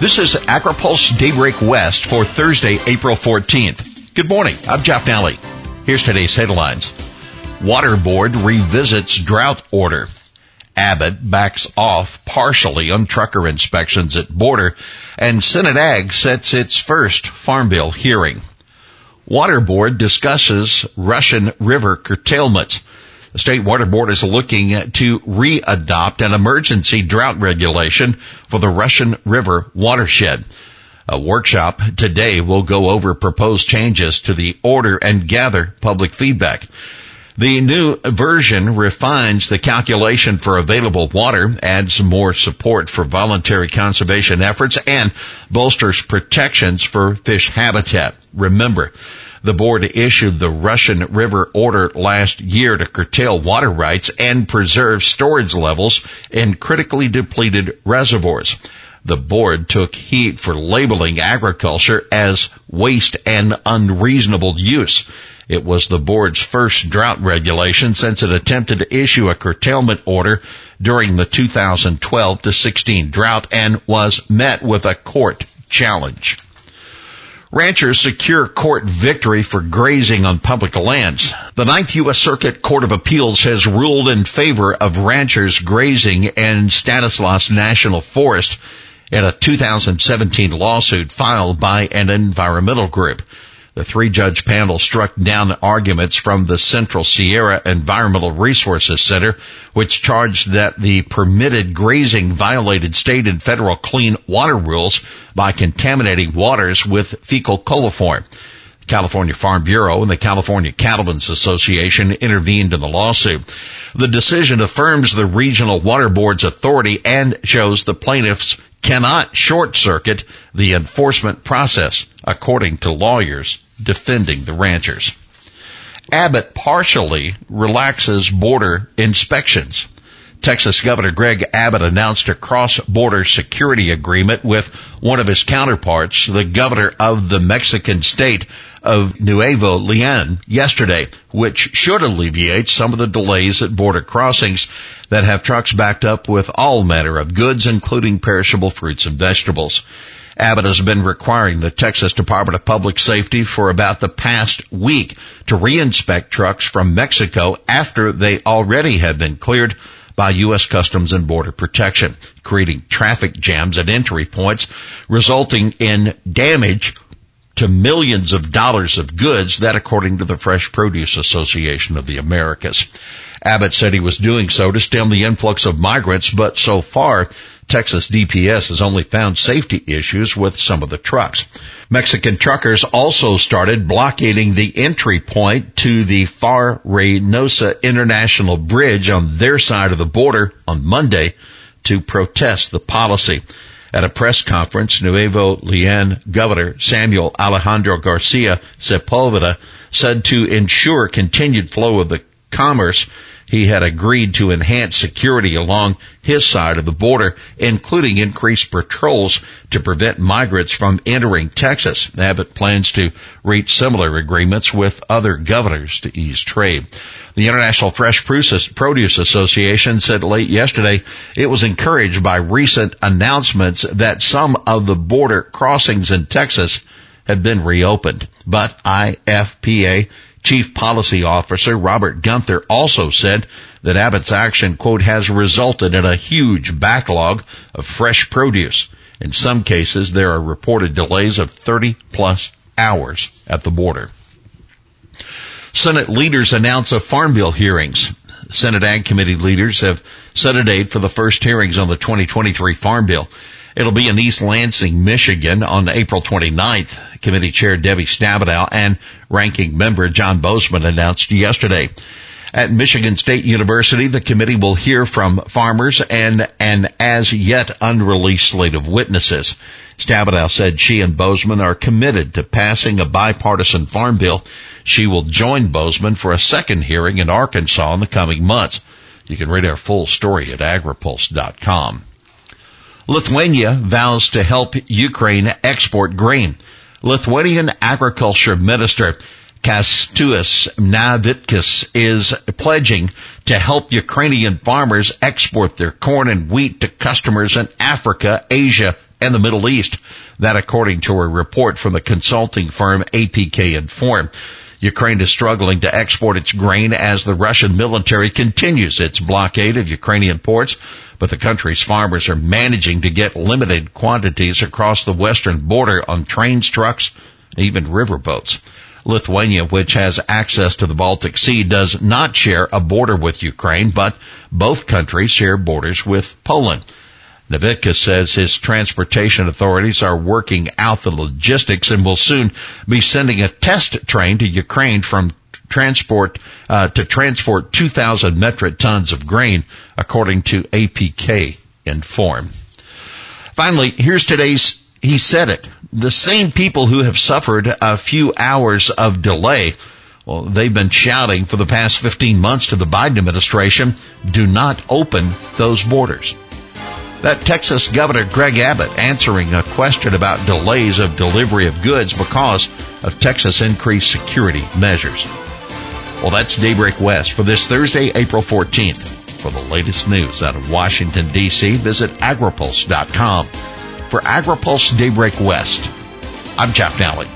This is AgriPulse Daybreak West for Thursday, April 14th. Good morning. I'm Jeff Nally. Here's today's headlines. Water Board revisits drought order. Abbott backs off partially on trucker inspections at border and Senate Ag sets its first Farm Bill hearing. Water Board discusses Russian River curtailments. The State Water Board is looking to re-adopt an emergency drought regulation for the Russian River watershed. A workshop today will go over proposed changes to the order and gather public feedback. The new version refines the calculation for available water, adds more support for voluntary conservation efforts, and bolsters protections for fish habitat. Remember, the board issued the Russian River Order last year to curtail water rights and preserve storage levels in critically depleted reservoirs. The board took heat for labeling agriculture as waste and unreasonable use. It was the board's first drought regulation since it attempted to issue a curtailment order during the 2012 to 16 drought and was met with a court challenge. Ranchers secure court victory for grazing on public lands. The Ninth U.S. Circuit Court of Appeals has ruled in favor of ranchers grazing in Stanislaus National Forest in a 2017 lawsuit filed by an environmental group. The three judge panel struck down arguments from the Central Sierra Environmental Resources Center, which charged that the permitted grazing violated state and federal clean water rules by contaminating waters with fecal coliform. California Farm Bureau and the California Cattlemen's Association intervened in the lawsuit. The decision affirms the regional water board's authority and shows the plaintiffs cannot short circuit the enforcement process, according to lawyers defending the ranchers. Abbott partially relaxes border inspections. Texas Governor Greg Abbott announced a cross-border security agreement with one of his counterparts, the governor of the Mexican state of Nuevo Leon yesterday, which should alleviate some of the delays at border crossings that have trucks backed up with all manner of goods, including perishable fruits and vegetables. Abbott has been requiring the Texas Department of Public Safety for about the past week to reinspect trucks from Mexico after they already have been cleared by U.S. Customs and Border Protection, creating traffic jams at entry points, resulting in damage to millions of dollars of goods, that according to the Fresh Produce Association of the Americas. Abbott said he was doing so to stem the influx of migrants, but so far, Texas DPS has only found safety issues with some of the trucks. Mexican truckers also started blockading the entry point to the Pharr Reynosa International Bridge on their side of the border on Monday to protest the policy. At a press conference, Nuevo Leon Governor Samuel Alejandro Garcia Sepulveda said to ensure continued flow of the commerce, he had agreed to enhance security along his side of the border, including increased patrols to prevent migrants from entering Texas. Abbott plans to reach similar agreements with other governors to ease trade. The International Fresh Produce Association said late yesterday it was encouraged by recent announcements that some of the border crossings in Texas have been reopened, but IFPA Chief Policy Officer Robert Guenther also said that Abbott's action, quote, has resulted in a huge backlog of fresh produce. In some cases, there are reported delays of 30 plus hours at the border. Senate leaders announce a Farm Bill hearings. Senate Ag Committee leaders have set a date for the first hearings on the 2023 Farm Bill. It'll be in East Lansing, Michigan on April 29th. Committee Chair Debbie Stabenow and Ranking Member John Boozman announced yesterday. At Michigan State University, the committee will hear from farmers and an as yet unreleased slate of witnesses. Stabenow said she and Boozman are committed to passing a bipartisan farm bill. She will join Boozman for a second hearing in Arkansas in the coming months. You can read our full story at agripulse.com. Lithuania vows to help Ukraine export grain. Lithuanian Agriculture Minister Kęstutis Navickas is pledging to help Ukrainian farmers export their corn and wheat to customers in Africa, Asia, and the Middle East. That according to a report from the consulting firm APK Inform. Ukraine is struggling to export its grain as the Russian military continues its blockade of Ukrainian ports, but the country's farmers are managing to get limited quantities across the western border on trains, trucks, even riverboats. Lithuania, which has access to the Baltic Sea, does not share a border with Ukraine, but both countries share borders with Poland. Navicka says his transportation authorities are working out the logistics and will soon be sending a test train to Ukraine from transport uh, to transport 2,000 metric tons of grain, according to APK Inform. Finally, here's today's He Said It. The same people who have suffered a few hours of delay well, they've been shouting for the past 15 months to the Biden administration, do not open those borders. That Texas Governor Greg Abbott answering a question about delays of delivery of goods because of Texas increased security measures. Well, that's Daybreak West for this Thursday, April 14th. For the latest news out of Washington, D.C., visit agripulse.com. For AgriPulse Daybreak West, I'm Jeff Nally.